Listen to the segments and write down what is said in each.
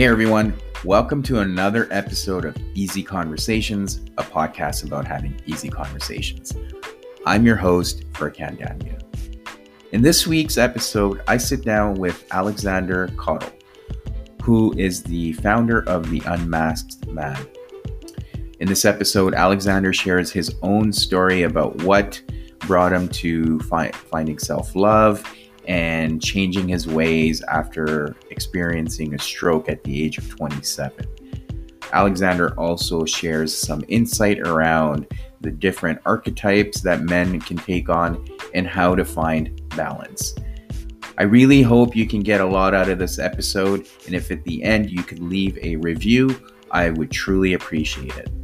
Hey everyone, welcome to another episode of Easy Conversations, a podcast about having easy conversations. I'm your host, Furkan Dania. In this week's episode, I sit down with Alexander Cottle, who is the founder of The Unmasked Man. In this episode, Alexander shares his own story about what brought him to fi- finding self love and changing his ways after experiencing a stroke at the age of 27. Alexander also shares some insight around the different archetypes that men can take on and how to find balance. I really hope you can get a lot out of this episode, and if at the end you could leave a review, I would truly appreciate it.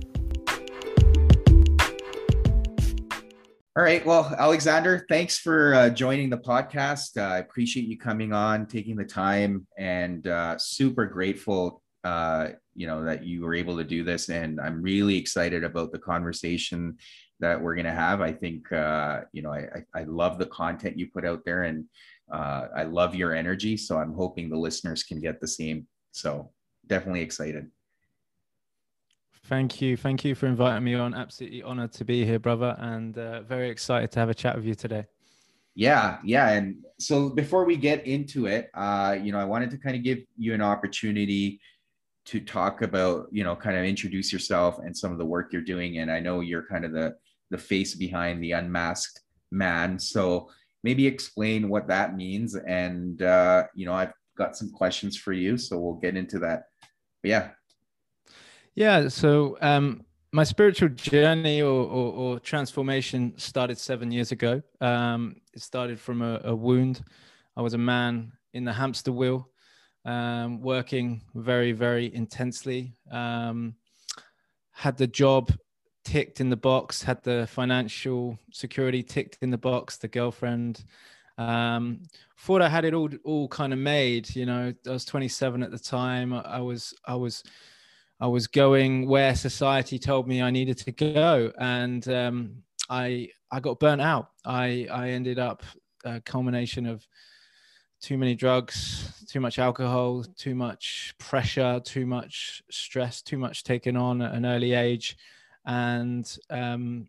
All right. Well, Alexander, thanks for uh, joining the podcast. Uh, I appreciate you coming on, taking the time, and uh, super grateful, uh, you know, that you were able to do this. And I'm really excited about the conversation that we're going to have. I think, uh, you know, I, I love the content you put out there, and I love your energy. So I'm hoping the listeners can get the same. So definitely excited. Thank you. Thank you for inviting me on. Absolutely honored to be here, brother, and uh, very excited to have a chat with you today. Yeah, yeah. And so before we get into it, uh, you know, I wanted to kind of give you an opportunity to talk about, you know, kind of introduce yourself and some of the work you're doing. And I know you're kind of the the face behind the unmasked man. So maybe explain what that means. And uh, you know, I've got some questions for you, so we'll get into that. But yeah, yeah. So um, my spiritual journey or, or, or, transformation started seven years ago. Um, it started from a, a, wound. I was a man in the hamster wheel, um, working very, very intensely. Um, had the job ticked in the box, had the financial security ticked in the box, the girlfriend. Um, thought I had it all, all kind of made. You know, I was 27 at the time. I was, I was I was going where society told me I needed to go, and um, I I got burnt out. I I ended up a culmination of too many drugs, too much alcohol, too much pressure, too much stress, too much taken on at an early age, and um,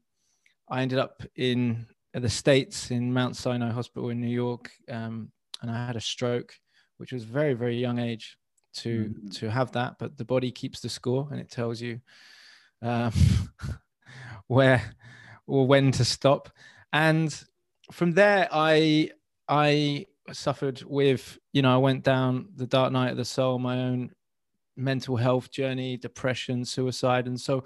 I ended up in the states in Mount Sinai Hospital in New York, um, and I had a stroke, which was very very young age to mm-hmm. to have that but the body keeps the score and it tells you um, where or when to stop and from there i i suffered with you know i went down the dark night of the soul my own mental health journey depression suicide and so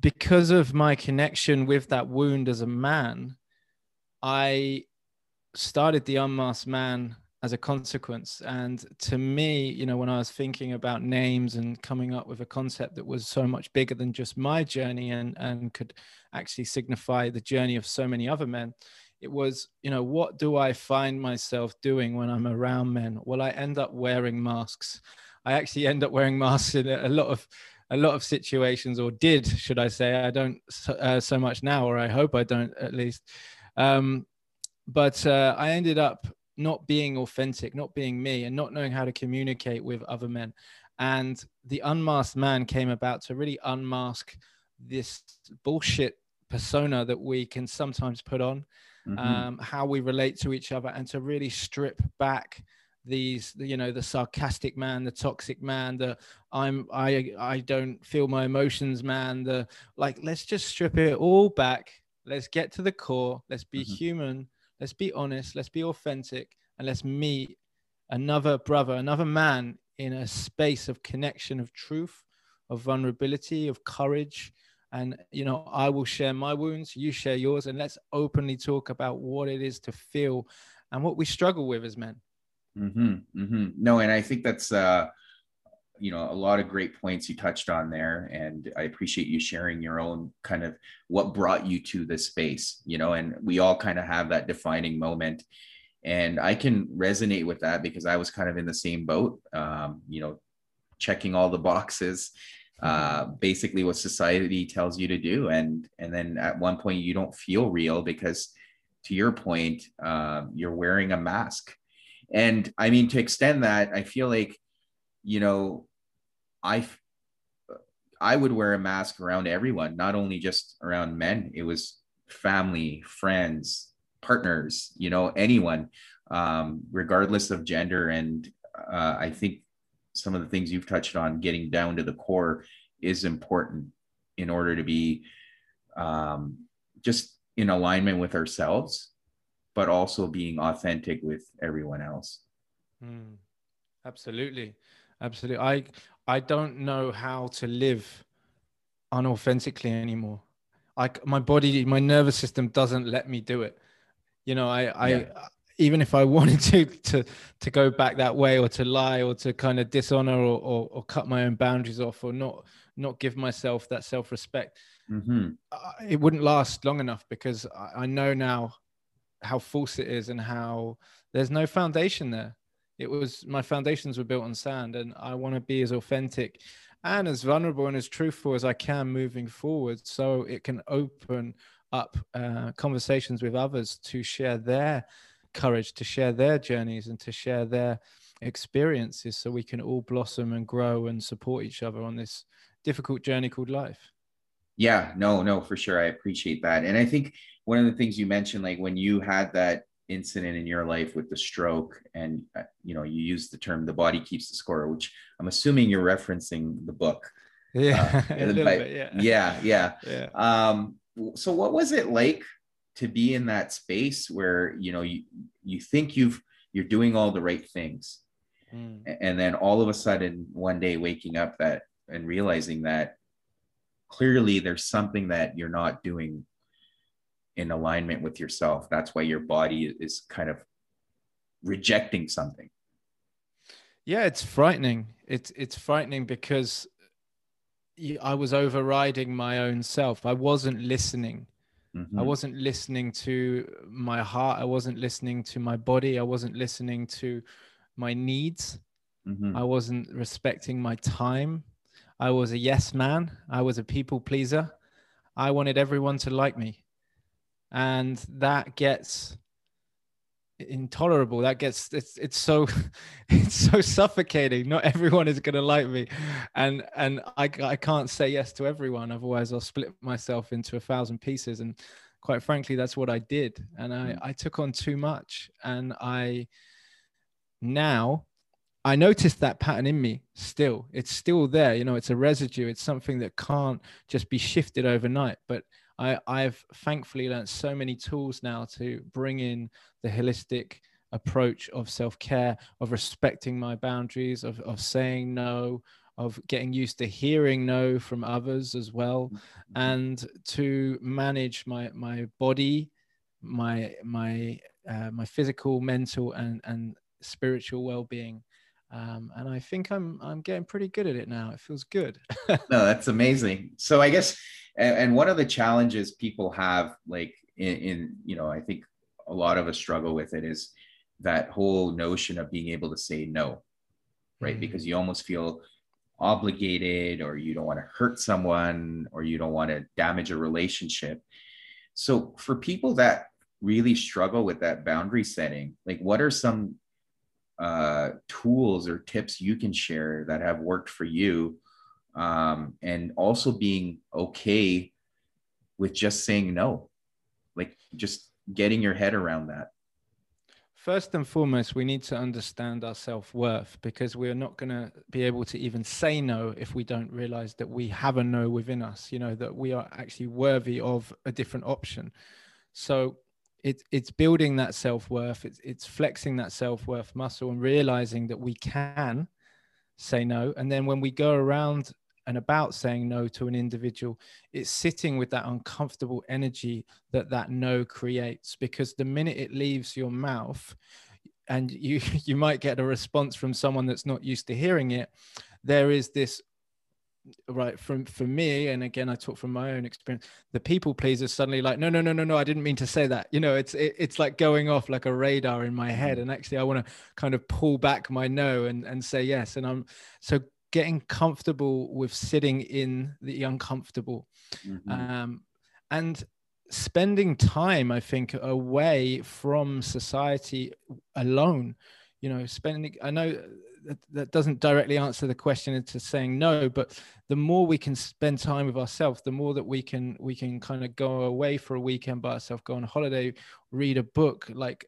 because of my connection with that wound as a man i started the unmasked man as a consequence. And to me, you know, when I was thinking about names and coming up with a concept that was so much bigger than just my journey and, and could actually signify the journey of so many other men, it was, you know, what do I find myself doing when I'm around men? Well, I end up wearing masks. I actually end up wearing masks in a lot of a lot of situations, or did, should I say? I don't uh, so much now, or I hope I don't at least. Um, but uh, I ended up not being authentic, not being me, and not knowing how to communicate with other men. And the unmasked man came about to really unmask this bullshit persona that we can sometimes put on, mm-hmm. um, how we relate to each other, and to really strip back these you know the sarcastic man the toxic man the i'm i i don't feel my emotions man the like let's just strip it all back let's get to the core let's be mm-hmm. human Let's be honest. Let's be authentic, and let's meet another brother, another man in a space of connection, of truth, of vulnerability, of courage. And you know, I will share my wounds. You share yours, and let's openly talk about what it is to feel and what we struggle with as men. Mm-hmm, mm-hmm. No, and I think that's uh, you know a lot of great points you touched on there and i appreciate you sharing your own kind of what brought you to this space you know and we all kind of have that defining moment. And i can resonate with that because i was kind of in the same boat um, you know checking all the boxes uh, basically what society tells you to do. And and then at one point you don't feel real because to your point uh, you're wearing a mask. And i mean to extend that i feel like you know, I I would wear a mask around everyone, not only just around men. It was family, friends, partners, you know, anyone, um, regardless of gender. And uh, I think some of the things you've touched on, getting down to the core, is important in order to be um, just in alignment with ourselves, but also being authentic with everyone else. Mm, absolutely, absolutely. I I don't know how to live unauthentically anymore. Like my body, my nervous system doesn't let me do it. You know, I I yeah. even if I wanted to to to go back that way or to lie or to kind of dishonor or, or, or cut my own boundaries off or not not give myself that self-respect mm-hmm. it wouldn't last long enough because I know now how false it is and how there's no foundation there it was my foundations were built on sand and i want to be as authentic and as vulnerable and as truthful as i can moving forward so it can open up uh, conversations with others to share their courage to share their journeys and to share their experiences so we can all blossom and grow and support each other on this difficult journey called life. Yeah. No no for sure. I appreciate that. And i think one of the things you mentioned like when you had that incident in your life with the stroke and uh, you know you use the term the body keeps the score which i'm assuming you're referencing the book yeah uh, bit, yeah. yeah yeah yeah um so what was it like to be in that space where you know you you think you've you're doing all the right things mm. and then all of a sudden one day waking up that and realizing that clearly there's something that you're not doing in alignment with yourself. That's why your body is kind of rejecting something. Yeah, it's frightening. It's it's frightening because I was overriding my own self. I wasn't listening. Mm-hmm. I wasn't listening to my heart. I wasn't listening to my body. I wasn't listening to my needs. Mm-hmm. I wasn't respecting my time. I was a yes man. I was a people pleaser. I wanted everyone to like me and that gets intolerable. That gets it's it's so it's so suffocating. Not everyone is going to like me. And and I, I can't say yes to everyone otherwise i'll split myself into a thousand pieces. And quite frankly that's what i did. And i mm. i took on too much. And i now i noticed that pattern in me still. It's still there. You know it's a residue. It's something that can't just be shifted overnight. But I, I've thankfully learned so many tools now to bring in the holistic approach of self-care, of respecting my boundaries, of, of saying no, of getting used to hearing no from others as well, mm-hmm. and to manage my my body, my my uh, my physical, mental, and and spiritual well-being. Um, and I think I'm I'm getting pretty good at it now. It feels good. no, that's amazing. So I guess and, and one of the challenges people have like in, in you know i think a lot of us struggle with it is that whole notion of being able to say no right mm-hmm. because you almost feel obligated or you don't want to hurt someone or you don't want to damage a relationship so for people that really struggle with that boundary setting like what are some uh, tools or tips you can share that have worked for you um, and also being okay with just saying no, like just getting your head around that. First and foremost, we need to understand our self worth because we are not going to be able to even say no if we don't realize that we have a no within us, you know, that we are actually worthy of a different option. So it, it's building that self worth, it's, it's flexing that self worth muscle and realizing that we can say no. And then when we go around and about saying no to an individual, it's sitting with that uncomfortable energy that that no creates. Because the minute it leaves your mouth, and you you might get a response from someone that's not used to hearing it, there is this right from for me and again i talk from my own experience the people pleasers suddenly like no no no no no i didn't mean to say that you know it's it, it's like going off like a radar in my head mm. and actually i want to kind of pull back my no and and say yes and i'm so getting comfortable with sitting in the uncomfortable mm-hmm. um, and spending time i think away from society alone you know spending i know that, that doesn't directly answer the question into saying no but the more we can spend time with ourselves the more that we can we can kind of go away for a weekend by ourselves go on holiday read a book like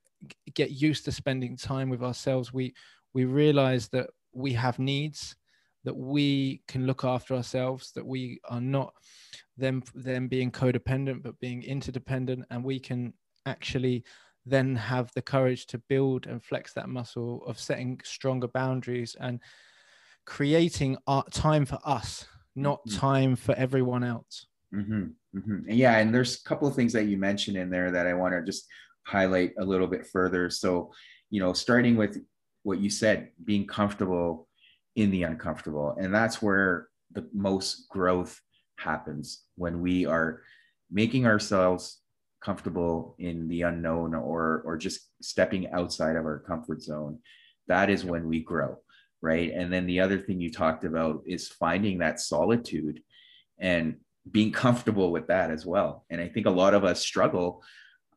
get used to spending time with ourselves. We we realize that we have needs that we can look after ourselves that we are not them them being codependent but being interdependent and we can actually then have the courage to build and flex that muscle of setting stronger boundaries and creating time for us not mm-hmm. time for everyone else mm-hmm. Mm-hmm. yeah and there's a couple of things that you mentioned in there that i want to just highlight a little bit further so you know starting with what you said being comfortable in the uncomfortable and that's where the most growth happens when we are making ourselves comfortable in the unknown or or just stepping outside of our comfort zone that is when we grow right? And then the other thing you talked about is finding that solitude and being comfortable with that as well. And i think a lot of us struggle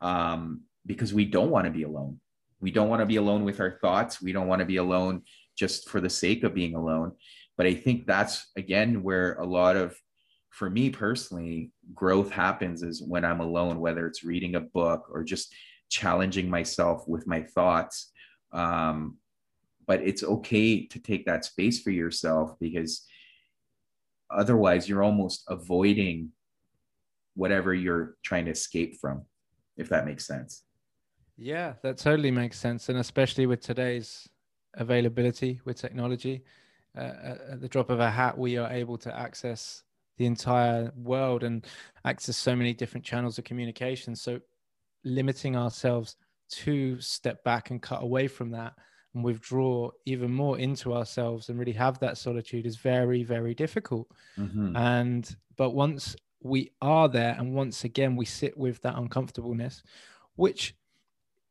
um, because we don't want to be alone. We don't want to be alone with our thoughts. We don't want to be alone just for the sake of being alone. But i think that's again where a lot of for me personally, growth happens is when I'm alone, whether it's reading a book or just challenging myself with my thoughts. Um, but it's okay to take that space for yourself because otherwise you're almost avoiding whatever you're trying to escape from, if that makes sense. Yeah, that totally makes sense. And especially with today's availability with technology, uh, at the drop of a hat, we are able to access the entire world and access so many different channels of communication. So limiting ourselves to step back and cut away from that and withdraw even more into ourselves and really have that solitude is very, very difficult. Mm-hmm. And but once we are there and once again we sit with that uncomfortableness, which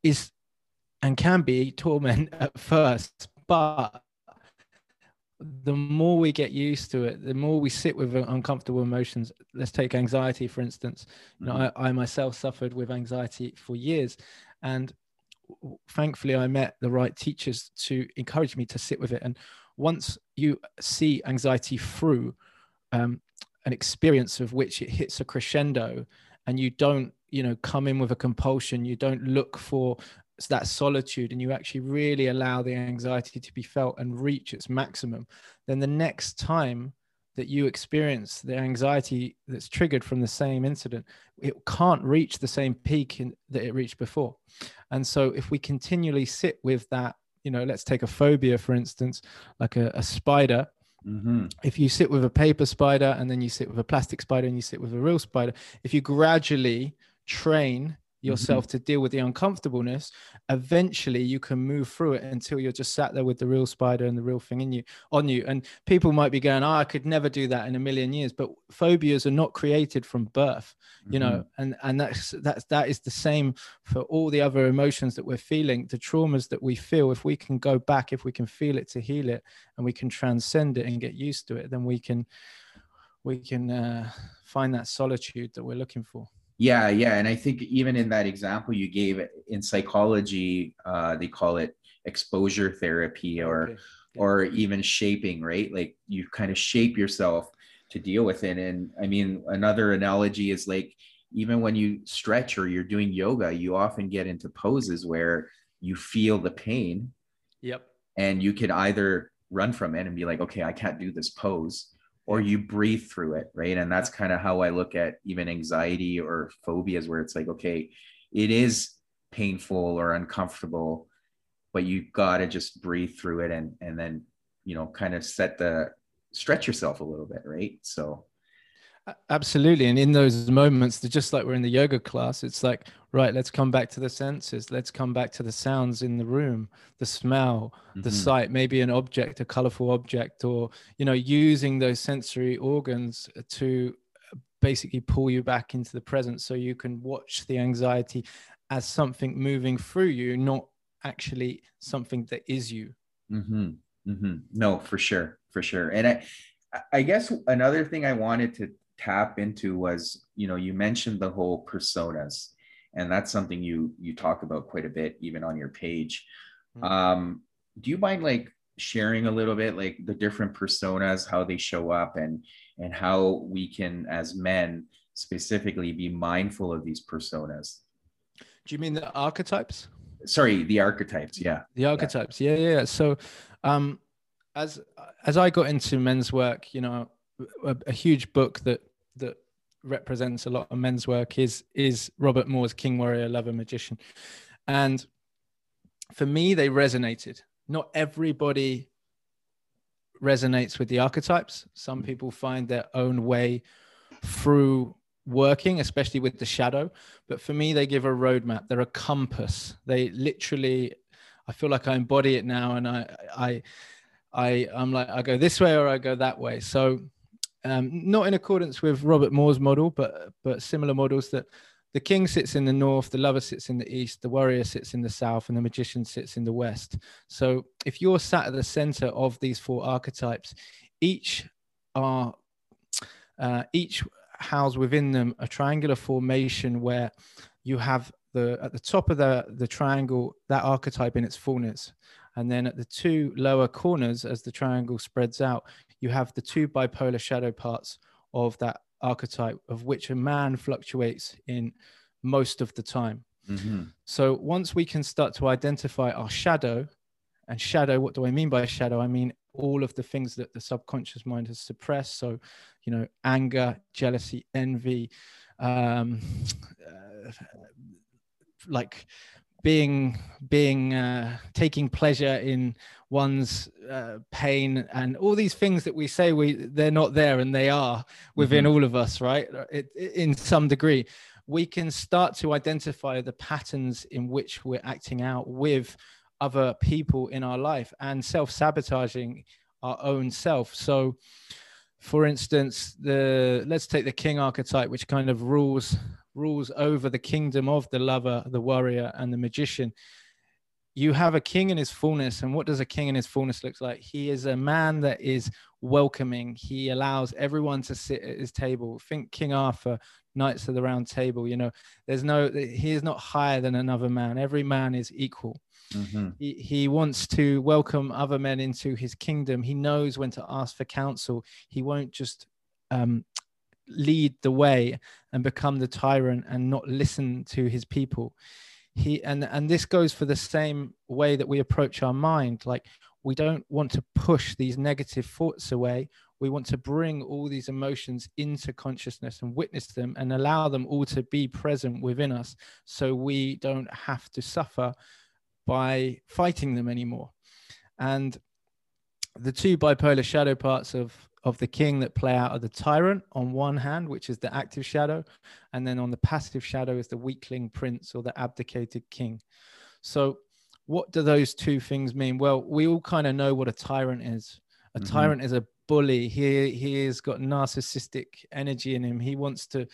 is and can be torment at first, but the more we get used to it, the more we sit with uncomfortable emotions. Let's take anxiety, for instance. You know, mm-hmm. I, I myself suffered with anxiety for years, and thankfully, I met the right teachers to encourage me to sit with it. And once you see anxiety through um, an experience of which it hits a crescendo, and you don't, you know, come in with a compulsion, you don't look for that solitude and you actually really allow the anxiety to be felt and reach its maximum, then the next time that you experience the anxiety that's triggered from the same incident, it can't reach the same peak in, that it reached before. And so, if we continually sit with that, you know, let's take a phobia, for instance, like a, a spider. Mm-hmm. If you sit with a paper spider and then you sit with a plastic spider and you sit with a real spider, if you gradually train yourself mm-hmm. to deal with the uncomfortableness eventually you can move through it until you're just sat there with the real spider and the real thing in you on you and people might be going oh, i could never do that in a million years but phobias are not created from birth you mm-hmm. know and and that's that's that is the same for all the other emotions that we're feeling the traumas that we feel if we can go back if we can feel it to heal it and we can transcend it and get used to it then we can we can uh, find that solitude that we're looking for yeah, yeah, and I think even in that example you gave in psychology, uh, they call it exposure therapy or okay. or even shaping, right? Like you kind of shape yourself to deal with it. And I mean, another analogy is like even when you stretch or you're doing yoga, you often get into poses where you feel the pain. Yep. And you can either run from it and be like, okay, I can't do this pose, or you breathe through it right? And that's kind of how i look at even anxiety or phobias where it's like okay it is painful or uncomfortable but you got to just breathe through it and and then you know kind of set the stretch yourself a little bit right? So Absolutely. And in those moments, just like we're in the yoga class, it's like, right, let's come back to the senses. Let's come back to the sounds in the room, the smell, mm-hmm. the sight, maybe an object, a colorful object, or, you know, using those sensory organs to basically pull you back into the present so you can watch the anxiety as something moving through you, not actually something that is you. Mm-hmm. Mm-hmm. No, for sure. For sure. And I, I guess another thing I wanted to tap into was you know you mentioned the whole personas and that's something you you talk about quite a bit even on your page mm-hmm. um do you mind like sharing a little bit like the different personas, how they show up, and and how we can, as men, specifically, be mindful of these personas. Do you mean the archetypes? Sorry, the archetypes. Yeah, the archetypes. Yeah, yeah. yeah. So, um, as as I got into men's work, you know, a, a huge book that that represents a lot of men's work is is Robert Moore's King Warrior Lover Magician, and for me they resonated. Not everybody resonates with the archetypes. Some mm. people find their own way through working, especially with the shadow. But for me, they give a roadmap. They're a compass. They literally, I feel like I embody it now, and I, I, I, I'm like I go this way or I go that way. So, um, not in accordance with Robert Moore's model, but but similar models that the king sits in the north, the lover sits in the east, the warrior sits in the south, and the magician sits in the west. So if you're sat at the center of these four archetypes, each are uh, each house within them a triangular formation where you have the at the top of the the triangle that archetype in its fullness and then at the two lower corners as the triangle spreads out you have the two bipolar shadow parts of that archetype of which a man fluctuates in most of the time. Mm-hmm. So once we can start to identify our shadow, and shadow, what do I mean by shadow? I mean all of the things that the subconscious mind has suppressed. So, you know, anger, jealousy, envy, um, uh, like being being uh, taking pleasure in one's uh, pain and all these things that we say we they're not there and they are within mm-hmm. all of us right? It, it, in some degree. We can start to identify the patterns in which we're acting out with other people in our life and self-sabotaging our own self. So for instance the let's take the king archetype which kind of rules rules over the kingdom of the lover, the warrior, and the magician. You have a king in his fullness. And what does a king in his fullness look like? He is a man that is welcoming. He allows everyone to sit at his table. Think King Arthur, Knights of the Round Table. You know, there's no, he is not higher than another man. Every man is equal. Mm-hmm. He, he wants to welcome other men into his kingdom. He knows when to ask for counsel. He won't just um, lead the way and become the tyrant and not listen to his people. He and and this goes for the same way that we approach our mind. Like we don't want to push these negative thoughts away. We want to bring all these emotions into consciousness and witness them and allow them all to be present within us so we don't have to suffer by fighting them anymore. And the two bipolar shadow parts of of the king that play out of the tyrant on one hand, which is the active shadow, and then on the passive shadow is the weakling prince or the abdicated king. So, what do those two things mean? Well, we all kind of know what a tyrant is. A mm-hmm. tyrant is a bully. He he has got narcissistic energy in him. He wants to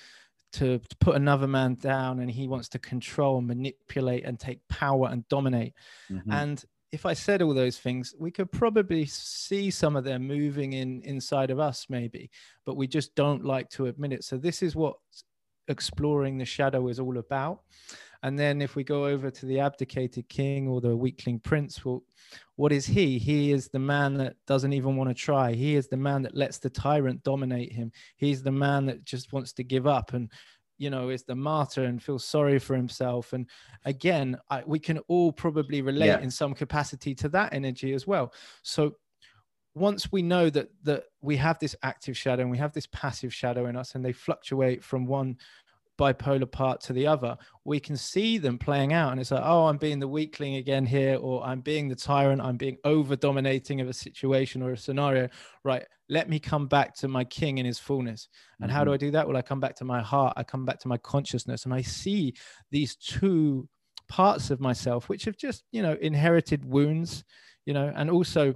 to put another man down and he wants to control, manipulate, and take power and dominate. Mm-hmm. And if I said all those things, we could probably see some of them moving in inside of us, maybe, but we just don't like to admit it. So this is what exploring the shadow is all about. And then if we go over to the abdicated king or the weakling prince, well, what is he? He is the man that doesn't even want to try. He is the man that lets the tyrant dominate him. He's the man that just wants to give up and you know is the martyr and feels sorry for himself and again I, we can all probably relate yeah. in some capacity to that energy as well so once we know that that we have this active shadow and we have this passive shadow in us and they fluctuate from one bipolar part to the other, we can see them playing out. And it's like, oh, I'm being the weakling again here, or I'm being the tyrant, I'm being over dominating of a situation or a scenario. Right. Let me come back to my king in his fullness. And mm-hmm. how do mm-hmm. I do that? Well, I come back to my heart, I come back to my consciousness, and I see these two parts of myself which have just, you know, inherited wounds, you know, and also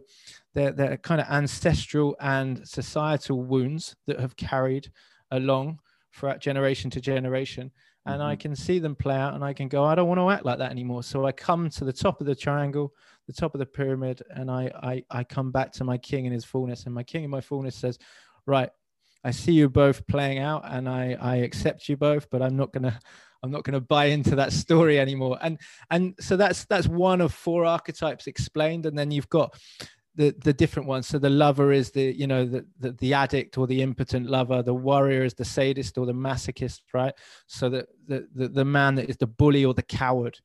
they're, they're kind of ancestral and societal wounds that have carried along throughout generation to generation and mm-hmm. i can see them play out and i can go i don't want to act like that anymore so i come to the top of the triangle the top of the pyramid and i i, I come back to my king in his fullness and my king in my fullness says right i see you both playing out and i i accept you both but i'm not gonna i'm not gonna buy into that story anymore and and so that's that's one of four archetypes explained and then you've got the the different ones. So the lover is the you know the, the the addict or the impotent lover. The warrior is the sadist or the masochist, right? So the the the, the man that is the bully or the coward,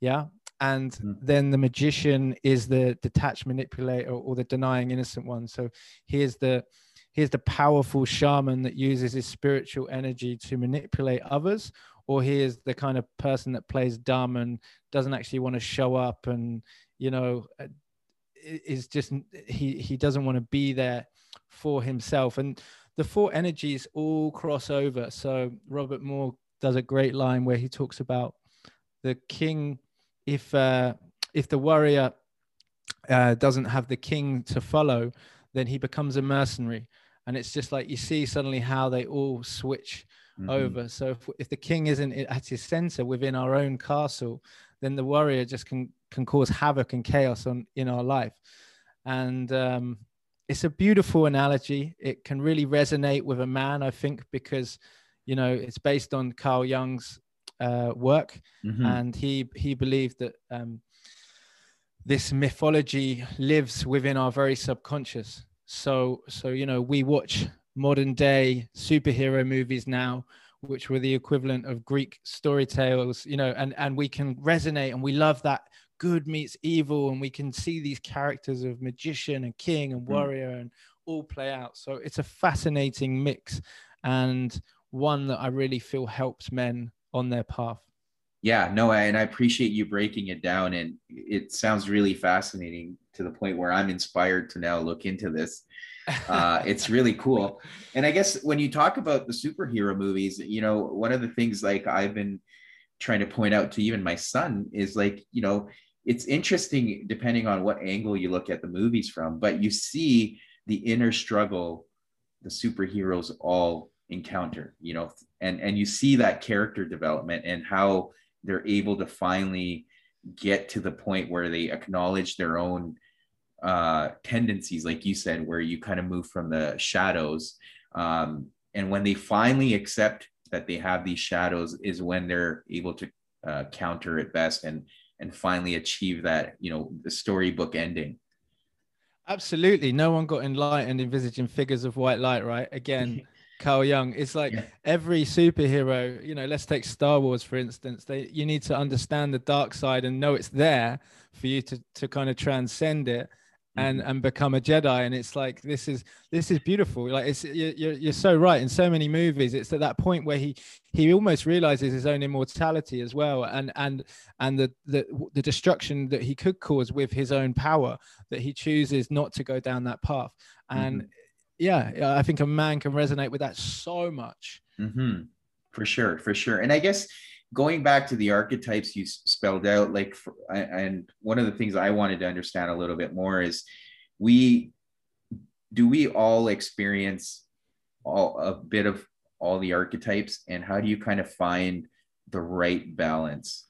yeah. And mm. then the magician is the detached manipulator or the denying innocent one. So here's the here's the powerful shaman that uses his spiritual energy to manipulate others or here's the kind of person that plays dumb and doesn't actually want to show up and you know is just he he doesn't want to be there for himself. And the four energies all cross over. So robert moore does a great line where he talks about the king if uh if the warrior uh, doesn't have the king to follow then he becomes a mercenary. And it's just like you see suddenly how they all switch mm-hmm. over. So if, if the king isn't at his center within our own castle then the warrior just can can cause havoc and chaos on in our life. And um, it's a beautiful analogy. It can really resonate with a man i think because you know it's based on carl jung's uh, work. Mm-hmm. and he he believed that um, this mythology lives within our very subconscious. So so you know we watch modern day superhero movies now which were the equivalent of Greek story tales, you know, and, and we can resonate and we love that good meets evil and we can see these characters of magician and king and hmm. warrior mm. and all play out. So it's a fascinating mix and one that I really feel helps men on their path. Yeah, no, and I appreciate you breaking it down. And it sounds really fascinating to the point where I'm inspired to now look into this uh, it's really cool. And I guess when you talk about the superhero movies, you know, one of the things like I've been trying to point out to even my son is like, you know, it's interesting depending on what angle you look at the movies from, but you see the inner struggle the superheroes all encounter, you know, and and you see that character development and how they're able to finally get to the point where they acknowledge their own uh, tendencies, like you said, where you kind of move from the shadows. Um, and when they finally accept that they have these shadows, is when they're able to uh, counter it best and and finally achieve that, you know, the storybook ending. Absolutely, no one got enlightened envisaging figures of white light, right? Again. Carl Jung. It's like yeah. every superhero, you know, let's take Star Wars for instance. They you need to understand the dark side and know it's there for you to to kind of transcend it and mm-hmm. and become a jedi and it's like this is this is beautiful like it's you're, you're so right in so many movies it's at that point where he he almost realizes his own immortality as well and and and the the, the destruction that he could cause with his own power that he chooses not to go down that path and mm-hmm. yeah i think a man can resonate with that so much mm-hmm. for sure for sure and i guess going back to the archetypes you spelled out like for, and one of the things i wanted to understand a little bit more is we do we all experience all a bit of all the archetypes and how do you kind of find the right balance?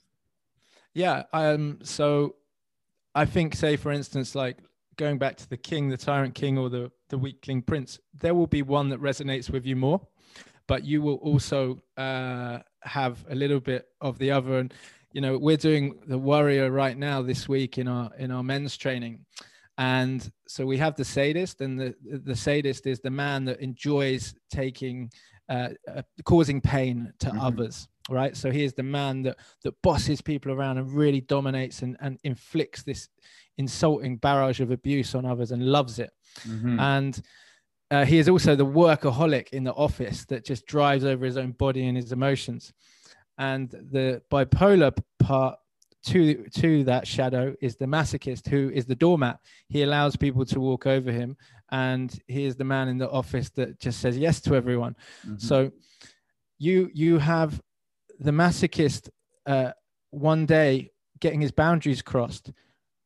Yeah um so i think say for instance like going back to the king the tyrant king or the the weakling prince there will be one that resonates with you more but you will also uh have a little bit of the other and you know we're doing the warrior right now this week in our in our men's training and so we have the sadist and the the sadist is the man that enjoys taking uh, uh, causing pain to mm-hmm. others right so he is the man that that bosses people around and really dominates and, and inflicts this insulting barrage of abuse on others and loves it mm-hmm. and uh, he is also the workaholic in the office that just drives over his own body and his emotions. And the bipolar part to to that shadow is the masochist who is the doormat. He allows people to walk over him, and he is the man in the office that just says yes to everyone. Mm-hmm. So you you have the masochist uh, one day getting his boundaries crossed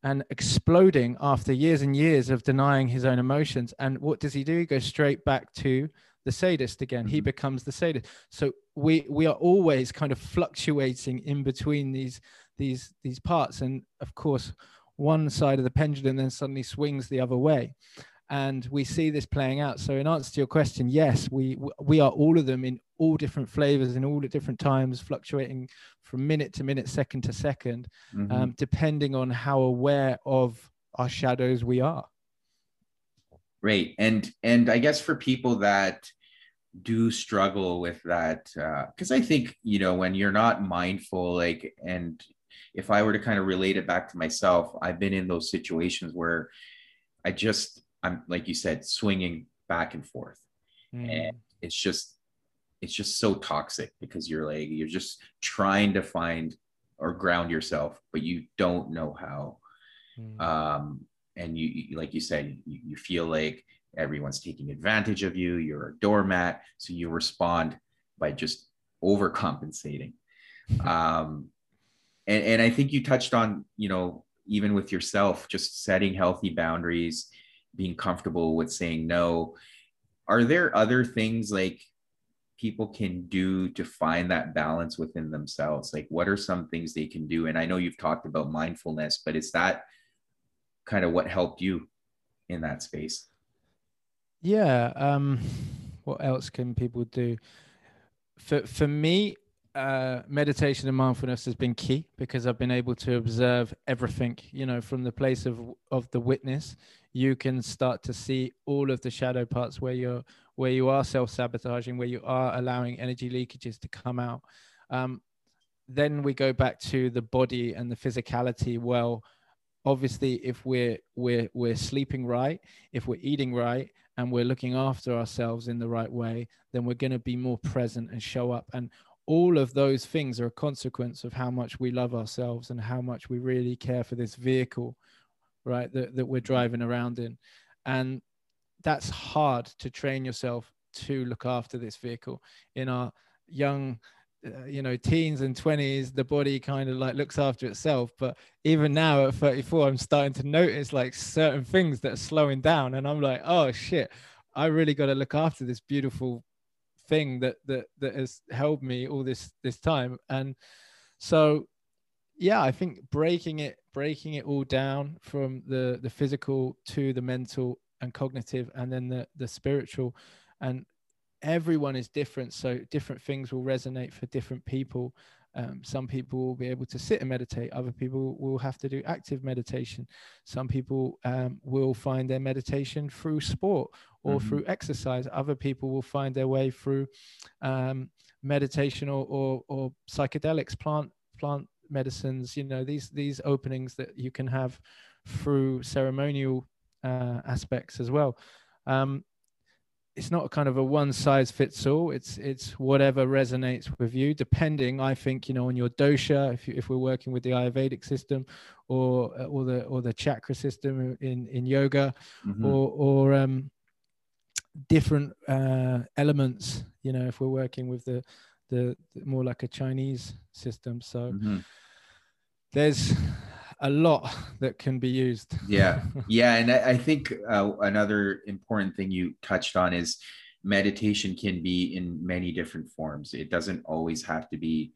and exploding after years and years of denying his own emotions. And what does he do? He goes straight back to the sadist again. Mm-hmm. He becomes the sadist. So we we are always kind of fluctuating in between these these these parts. And of course, one side of the pendulum then suddenly swings the other way and we see this playing out so in answer to your question yes we we are all of them in all different flavors in all at different times fluctuating from minute to minute second to 2nd mm-hmm. um, depending on how aware of our shadows we are Right. And and I guess for people that do struggle with that because uh, I think you know when you're not mindful like and if I were to kind of relate it back to myself I've been in those situations where I just I'm like you said swinging back and forth mm. and it's just it's just so toxic because you're like you're just trying to find or ground yourself but you don't know how mm. um and you like you said you, you feel like everyone's taking advantage of you you're a doormat so you respond by just overcompensating um and, and i think you touched on you know even with yourself just setting healthy boundaries being comfortable with saying no. Are there other things like people can do to find that balance within themselves? Like what are some things they can do? And i know you've talked about mindfulness but is that kind of what helped you in that space? Yeah um what else can people do? For for me uh, meditation and mindfulness has been key because I've been able to observe everything, you know, from the place of of the witness. You can start to see all of the shadow parts where you're where you are self-sabotaging, where you are allowing energy leakages to come out. Um, then we go back to the body and the physicality. Well, obviously, if we're we're we're sleeping right, if we're eating right, and we're looking after ourselves in the right way, then we're going to be more present and show up. And all of those things are a consequence of how much we love ourselves and how much we really care for this vehicle, right? That, that we're driving around in. And that's hard to train yourself to look after this vehicle in our young uh, you know teens and 20s the body kind of like looks after itself but even now at 34 i'm starting to notice like certain things that are slowing down and i'm like oh shit i really got to look after this beautiful thing that that that has held me all this this time and so yeah i think breaking it breaking it all down from the the physical to the mental and cognitive and then the the spiritual and everyone is different so different things will resonate for different people. Um, some people will be able to sit and meditate other people will have to do active meditation. Some people um, will find their meditation through sport or mm-hmm. through exercise. Other people will find their way through um, meditation or, or, or psychedelics plant plant medicines you know these these openings that you can have through ceremonial uh, aspects as well um, it's not kind of a one size fits all it's it's whatever resonates with you depending i think you know on your dosha if, you, if we're working with the ayurvedic system or uh, or the or the chakra system in in yoga mm-hmm. or or um different uh elements you know if we're working with the the, the more like a chinese system so mm-hmm. there's a lot that can be used. yeah, yeah, and I, I think uh, another important thing you touched on is meditation can be in many different forms. It doesn't always have to be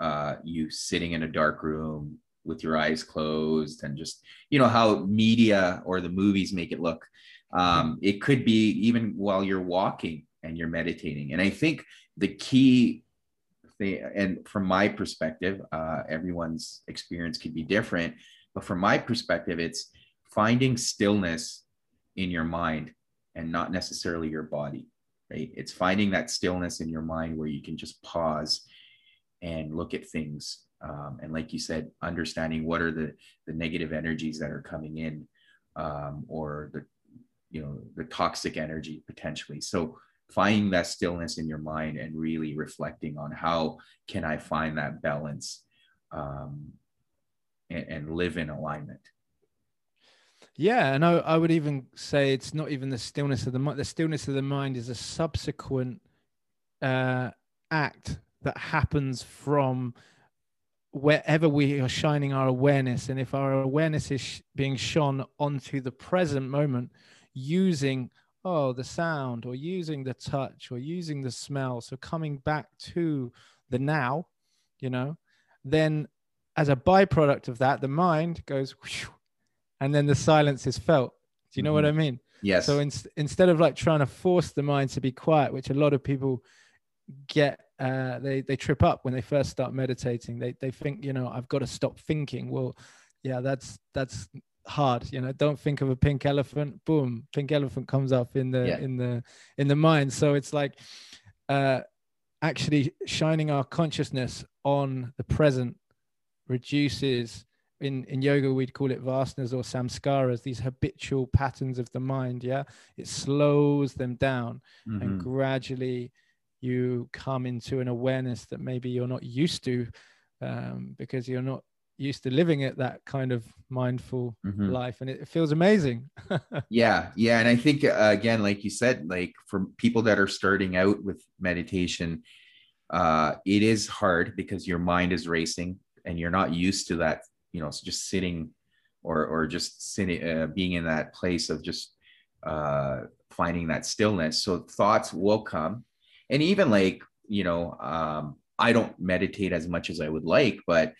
uh, you sitting in a dark room with your eyes closed and just you know how media or the movies make it look. Um, it could be even while you're walking and you're meditating. And I think the key thing, and from my perspective, uh, everyone's experience could be different. But from my perspective, it's finding stillness in your mind and not necessarily your body, right? It's finding that stillness in your mind where you can just pause and look at things. Um, and like you said, understanding what are the, the negative energies that are coming in um, or the, you know, the toxic energy potentially. So finding that stillness in your mind and really reflecting on how can I find that balance um, and, and live in alignment. Yeah, and I, I, would even say it's not even the stillness of the mind. The stillness of the mind is a subsequent uh, act that happens from wherever we are shining our awareness. And if our awareness is being shone onto the present moment using oh the sound or using the touch or using the smell. So coming back to the now you know then as a byproduct of that the mind goes whoosh, and then the silence is felt. Do you know mm-hmm. what i mean? Yes. So in, instead of like trying to force the mind to be quiet which a lot of people get uh, they they trip up when they first start meditating. They they think you know i've got to stop thinking. Well yeah that's that's hard you know don't think of a pink elephant boom pink elephant comes up in the yeah. in the in the mind so it's like uh actually shining our consciousness on the present reduces in in yoga we'd call it vasanas or samskaras these habitual patterns of the mind yeah it slows them down mm-hmm. and gradually you come into an awareness that maybe you're not used to um, because you're not used to living at that kind of mindful mm-hmm. life and it feels amazing. Yeah yeah and i think uh, again like you said like for people that are starting out with meditation uh it is hard because your mind is racing and you're not used to that you know just sitting or or just sitting uh, being in that place of just uh finding that stillness. So thoughts will come. And even like you know um i don't meditate as much as i would like but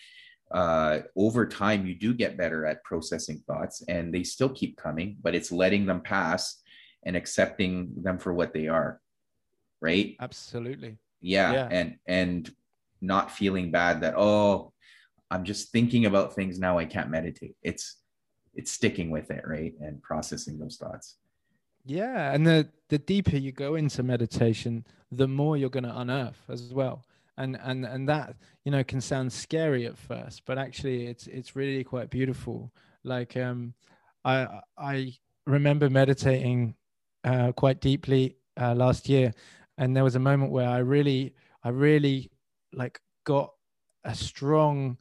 uh, over time you do get better at processing thoughts and they still keep coming but it's letting them pass and accepting them for what they are right? Absolutely. Yeah, yeah. and and not feeling bad that oh i'm just thinking about things now i can't meditate. It's it's sticking with it right? And processing those thoughts. Yeah and the the deeper you go into meditation the more you're going to unearth as well and and and that you know can sound scary at first but actually it's it's really quite beautiful like um i i remember meditating uh, quite deeply uh, last year and there was a moment where i really i really like got a strong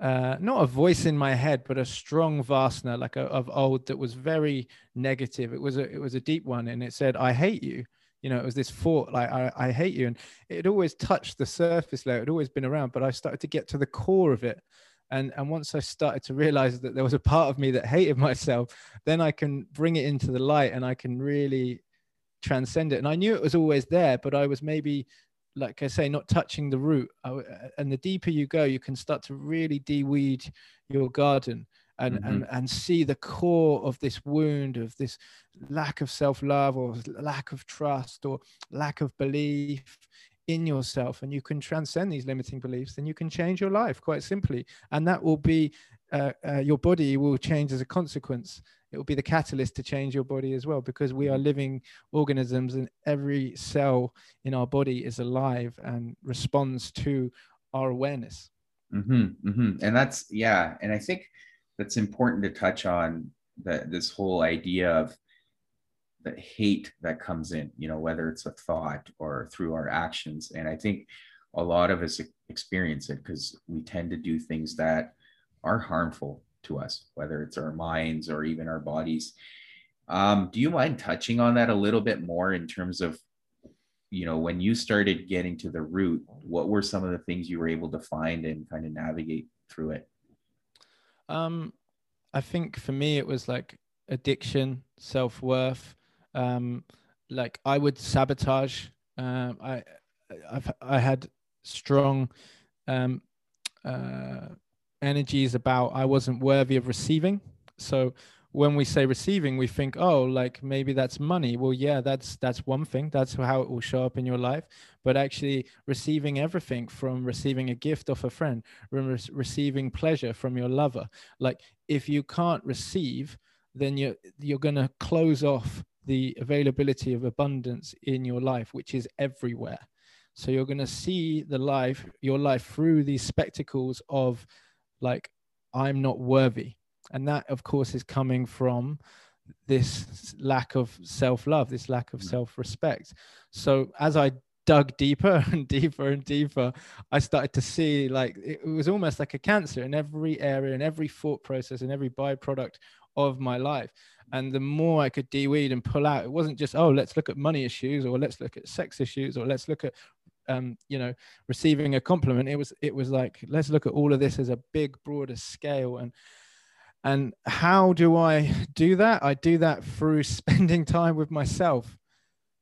uh, not a voice in my head, but a strong vasana, like a, of old, that was very negative. It was a it was a deep one, and it said, "I hate you," you know it was this thought like I, I hate you. And it always touched the surface layer. It always been around but i started to get to the core of it. And and once i started to realize that there was a part of me that hated myself then i can bring it into the light and i can really transcend it. And i knew it was always there but i was maybe like i say not touching the root. And the deeper you go you can start to really deweed your garden and mm-hmm. and and see the core of this wound of this lack of self-love or lack of trust or lack of belief in yourself and you can transcend these limiting beliefs then you can change your life quite simply and that will be uh, uh, your body will change as a consequence it will be the catalyst to change your body as well because we are mm-hmm. living organisms and every cell in our body is alive and responds to our awareness mm-hmm, mm-hmm. and that's yeah and i think that's important to touch on that this whole idea of the hate that comes in, you know, whether it's a thought or through our actions. And I think a lot of us experience it because we tend to do things that are harmful to us, whether it's our minds or even our bodies. Um, do you mind touching on that a little bit more in terms of, you know, when you started getting to the root, what were some of the things you were able to find and kind of navigate through it? Um, I think for me it was like addiction, self worth. Um, like I would sabotage. Um, I, I've I had strong um, uh, energies about I wasn't worthy of receiving. So when we say receiving we think oh like maybe that's money. Well yeah that's that's one thing. That's how it will show up in your life. But actually receiving everything from receiving a gift off a friend re- receiving pleasure from your lover. Like if you can't receive then you're you're going to close off the availability of abundance in your life which is everywhere. So you're going to see the life your life through these spectacles of like i'm not worthy and that of course is coming from this lack of self-love this lack of mm. self-respect. So as i dug deeper and deeper and deeper i started to see like it was almost like a cancer in every area in every thought process and every byproduct of my life. And the more i could deweed and pull out it wasn't just oh let's look at money issues or let's look at sex issues or let's look at um, you know receiving a compliment. It was it was like let's look at all of this as a big broader scale. And and how do I do that? I do that through spending time with myself.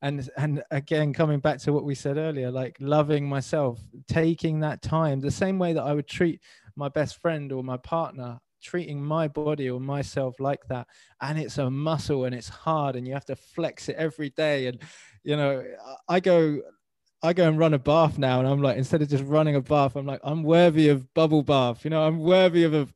And and again, coming back to what we said earlier, like loving myself, taking that time, the same way that I would treat my best friend or my partner, treating my body or myself like that. And it's a muscle and it's hard and you have to flex it every day. And you know, I go I go and run a bath now, and I'm like, instead of just running a bath, I'm like, I'm worthy of bubble bath. You know, I'm worthy of a,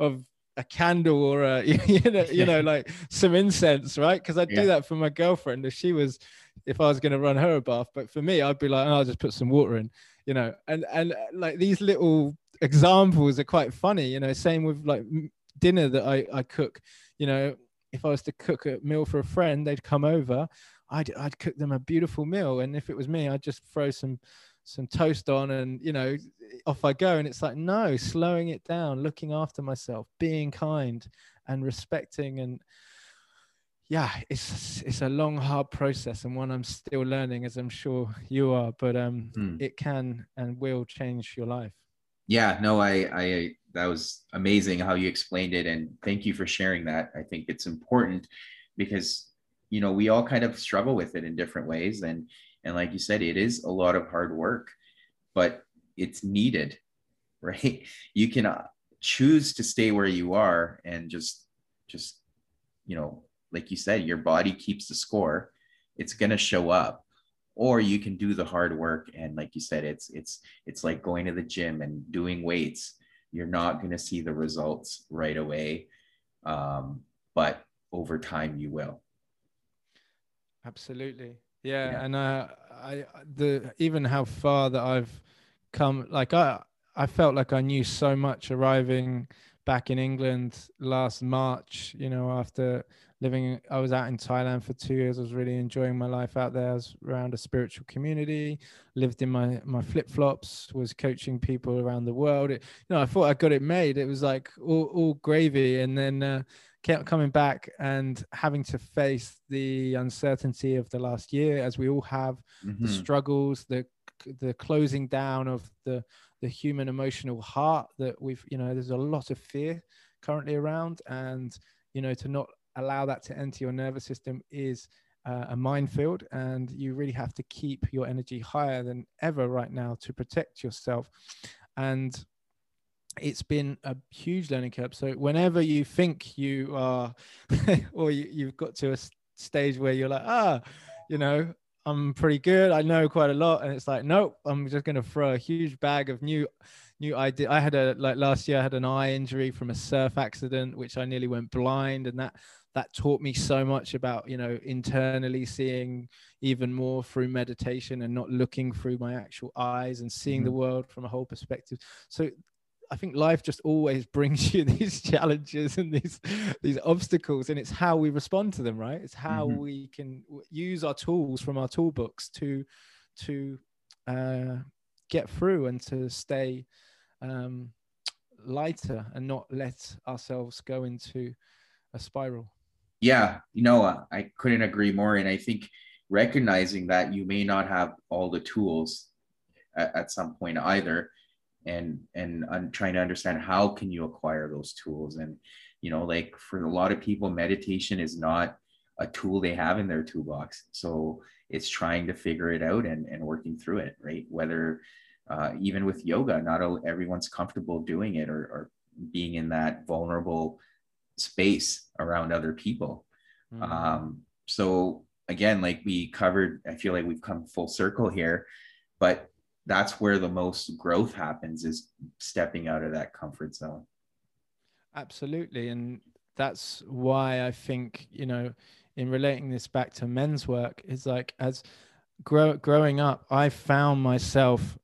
of a candle or a you know you know like some incense right? Because i'd do that for my girlfriend if she was if i was going to run her a bath. But for me i'd be like oh, i'll just put some water in you know? And and uh, like these little examples are quite funny you know? Same with like dinner that i i cook you know? If i was to cook a meal for a friend they'd come over i'd i'd cook them a beautiful meal. And if it was me i'd just throw some some toast on and you know off i go. And it's like no slowing it down looking after myself being kind and respecting. And yeah it's it's a long hard process and one i'm still learning as i'm sure you are. But um hmm. it can and will change your life. Yeah no i i that was amazing how you explained it. And thank you for sharing that. I think it's important because you know we all kind of struggle with it in different ways. And and like you said, it is a lot of hard work, but it's needed, right? You can uh, choose to stay where you are and just, just, you know, like you said, your body keeps the score. It's going to show up or you can do the hard work and like you said it's it's it's like going to the gym and doing weights you're not going to see the results right away um, but over time you will absolutely yeah, yeah. and uh, I the even how far that I've come, like I I felt like I knew so much arriving back in England last March. You know, after living, I was out in Thailand for two years. I was really enjoying my life out there. I was around a spiritual community, lived in my my flip flops, was coaching people around the world. It, you know, I thought I got it made. It was like all, all gravy, and then. Uh, kept coming back and having to face the uncertainty of the last year, as we all have, mm-hmm. the struggles, the the closing down of the the human emotional heart that we've you know there's a lot of fear currently around. And you know to not allow that to enter your nervous system is uh, a minefield. And you really have to keep your energy higher than ever right now to protect yourself. And it's been a huge learning curve. So whenever you think you are, or you, have got to a stage where you're like, ah, you know, I'm pretty good. I know quite a lot, and it's like, nope, I'm just going to throw a huge bag of new, new idea. I had a like last year, I had an eye injury from a surf accident, which I nearly went blind, and that that taught me so much about you know internally seeing even more through meditation and not looking through my actual eyes and seeing mm-hmm. the world from a whole perspective so I think life just always brings you these challenges and these these obstacles, and it's how we respond to them, right? It's how mm-hmm. we can use our tools from our toolbox to to uh, get through and to stay um, lighter and not let ourselves go into a spiral. Yeah, you know, I couldn't agree more, and I think recognizing that you may not have all the tools at, at some point either and and I'm trying to understand how can you acquire those tools? And you know like for a lot of people meditation is not a tool they have in their toolbox. So it's trying to figure it out and, and working through it right? Whether uh, even with yoga not everyone's comfortable doing it or, or being in that vulnerable space around other people. Mm-hmm. um, so again like we covered i feel like we've come full circle here but that's where the most growth happens is stepping out of that comfort zone. Absolutely and that's why i think you know in relating this back to men's work is like as grow, growing up i found myself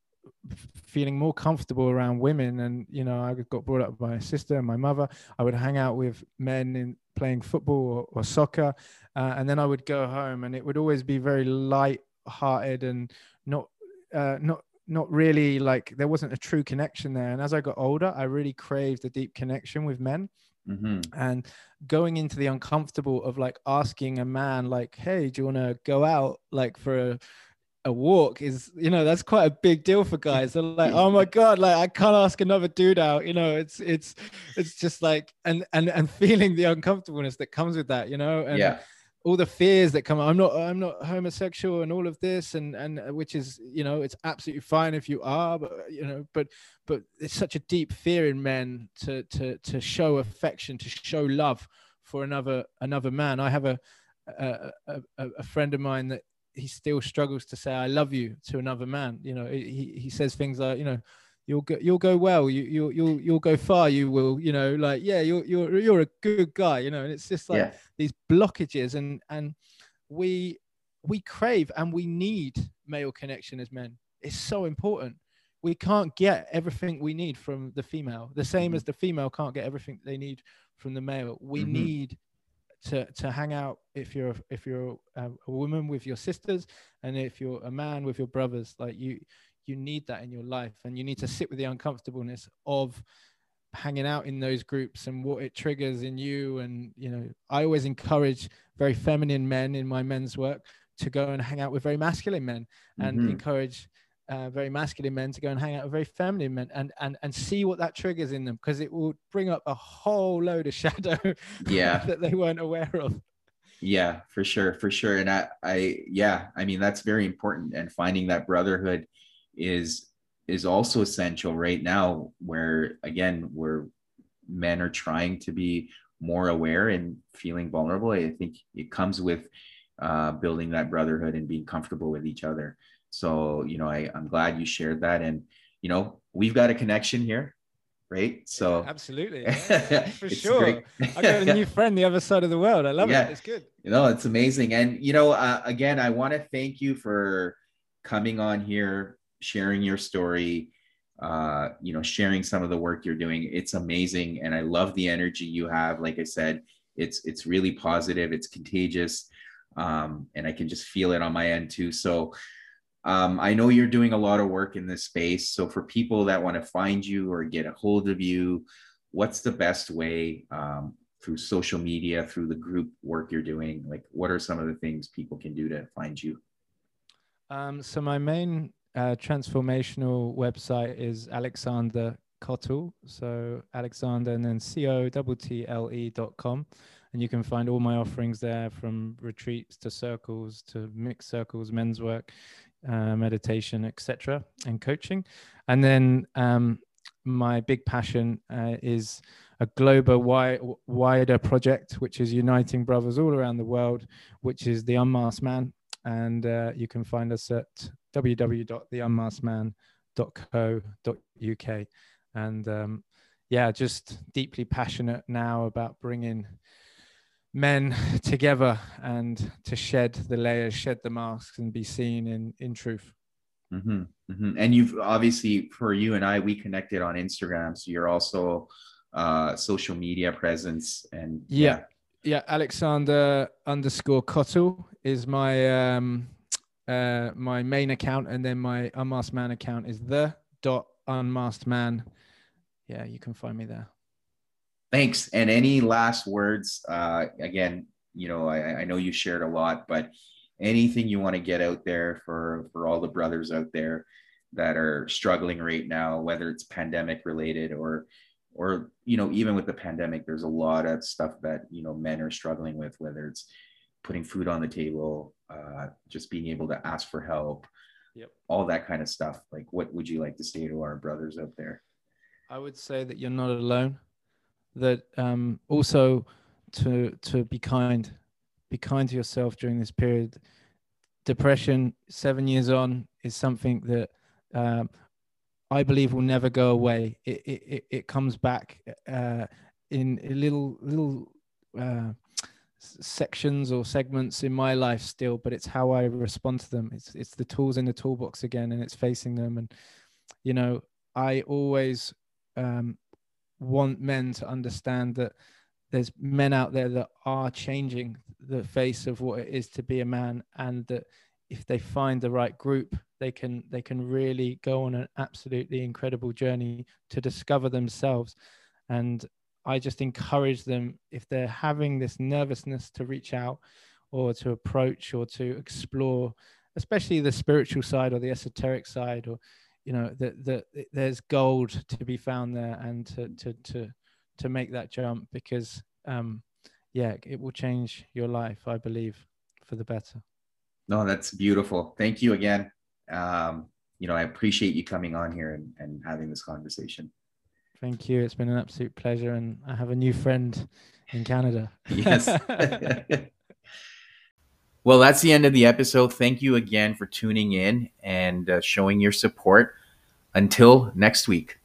feeling more comfortable around women and you know i got brought up by my sister and my mother. I would hang out with men in playing football or, or soccer uh, and then i would go home and it would always be very light hearted and not uh, not not really like there wasn't a true connection there. And as I got older, I really craved a deep connection with men. Mm-hmm. And going into the uncomfortable of like asking a man, like, hey, do you want to go out like for a, a walk is you know that's quite a big deal for guys they're like oh my god like i can't ask another dude out you know it's it's it's just like and and and feeling the uncomfortableness that comes with that you know and yeah all the fears that come i'm not i'm not homosexual and all of this and and uh, which is you know it's absolutely fine if you are but you know but but it's such a deep fear in men to to to show affection to show love for another another man. I have a a, a, a friend of mine that he still struggles to say i love you to another man. You know he, he says things like you know you'll go you'll go well you you'll you'll you'll go far you will you know like yeah you're you're you're a good guy you know and it's just like yeah. these blockages and and we we crave and we need male connection as men it's so important we can't get everything we need from the female the same mm-hmm. as the female can't get everything they need from the male we mm-hmm. need to to hang out if you're if you're a, a woman with your sisters and if you're a man with your brothers like you you need that in your life and you need to sit with the uncomfortableness of hanging out in those groups and what it triggers in you. And you know i always encourage very feminine men in my men's work to go and hang out with very masculine men and mm-hmm. encourage uh, very masculine men to go and hang out with very feminine men and and and see what that triggers in them because it will bring up a whole load of shadow yeah. that they weren't aware of. Yeah for sure for sure. And i i yeah i mean that's very important and finding that brotherhood is is also essential right now where again where men are trying to be more aware and feeling vulnerable. I think it comes with uh, building that brotherhood and being comfortable with each other. So you know I, i'm glad you shared that. And you know we've got a connection here right? So yeah, absolutely. Yeah, for sure. I got a new friend the other side of the world. I love yeah. it it's good. You know it's amazing. And you know uh, again i want to thank you for coming on here sharing your story, uh, you know, sharing some of the work you're doing. It's amazing, and I love the energy you have. Like I said, it's it's really positive. It's contagious, um, and I can just feel it on my end too. So. Um, I know you're doing a lot of work in this space. So, for people that want to find you or get a hold of you, what's the best way um, through social media, through the group work you're doing? Like, what are some of the things people can do to find you? Um, so, my main uh, transformational website is Alexander Cottle. So Alexander and then C O T T L E dot com. And you can find all my offerings there from retreats to circles to mixed circles, men's work, uh, meditation, etc., and coaching. And then um, my big passion uh, is a global wi- wider project, which is uniting brothers all around the world, which is the Unmasked Man. And uh, you can find us at www.theunmaskedman.co.uk. And um, yeah, just deeply passionate now about bringing men together and to shed the layers, shed the masks, and be seen in in truth. Mm-hmm, mm-hmm. And you've obviously, for you and I, we connected on Instagram, so you're also uh, social media presence and yeah. yeah. Yeah, Alexander underscore Cottle is my um, uh, my main account, and then my unmasked man account is the dot unmasked man. Yeah, you can find me there. Thanks. And any last words? Uh, again, you know, I, I know you shared a lot, but anything you want to get out there for for all the brothers out there that are struggling right now, whether it's pandemic related or or you know even with the pandemic there's a lot of stuff that you know men are struggling with whether it's putting food on the table, uh, just being able to ask for help, yep. all that kind of stuff. Like, what would you like to say to our brothers out there? I would say that you're not alone. That um, also to to be kind, be kind to yourself during this period. Depression, seven years on, is something that um, I believe will never go away. It it, it comes back uh, in a little little uh, sections or segments in my life still, but it's how I respond to them. It's it's the tools in the toolbox again, and it's facing them. And you know, I always um, want men to understand that there's men out there that are changing the face of what it is to be a man, and that if they find the right group, they can they can really go on an absolutely incredible journey to discover themselves. And I just encourage them if they're having this nervousness to reach out or to approach or to explore, especially the spiritual side or the esoteric side, or you know that that there's gold to be found there, and to to to to make that jump because um, yeah, it will change your life, I believe, for the better. No, that's beautiful. Thank you again. Um, you know, I appreciate you coming on here and, and having this conversation. Thank you. It's been an absolute pleasure. And I have a new friend in Canada. yes. well, that's the end of the episode. Thank you again for tuning in and uh, showing your support. Until next week.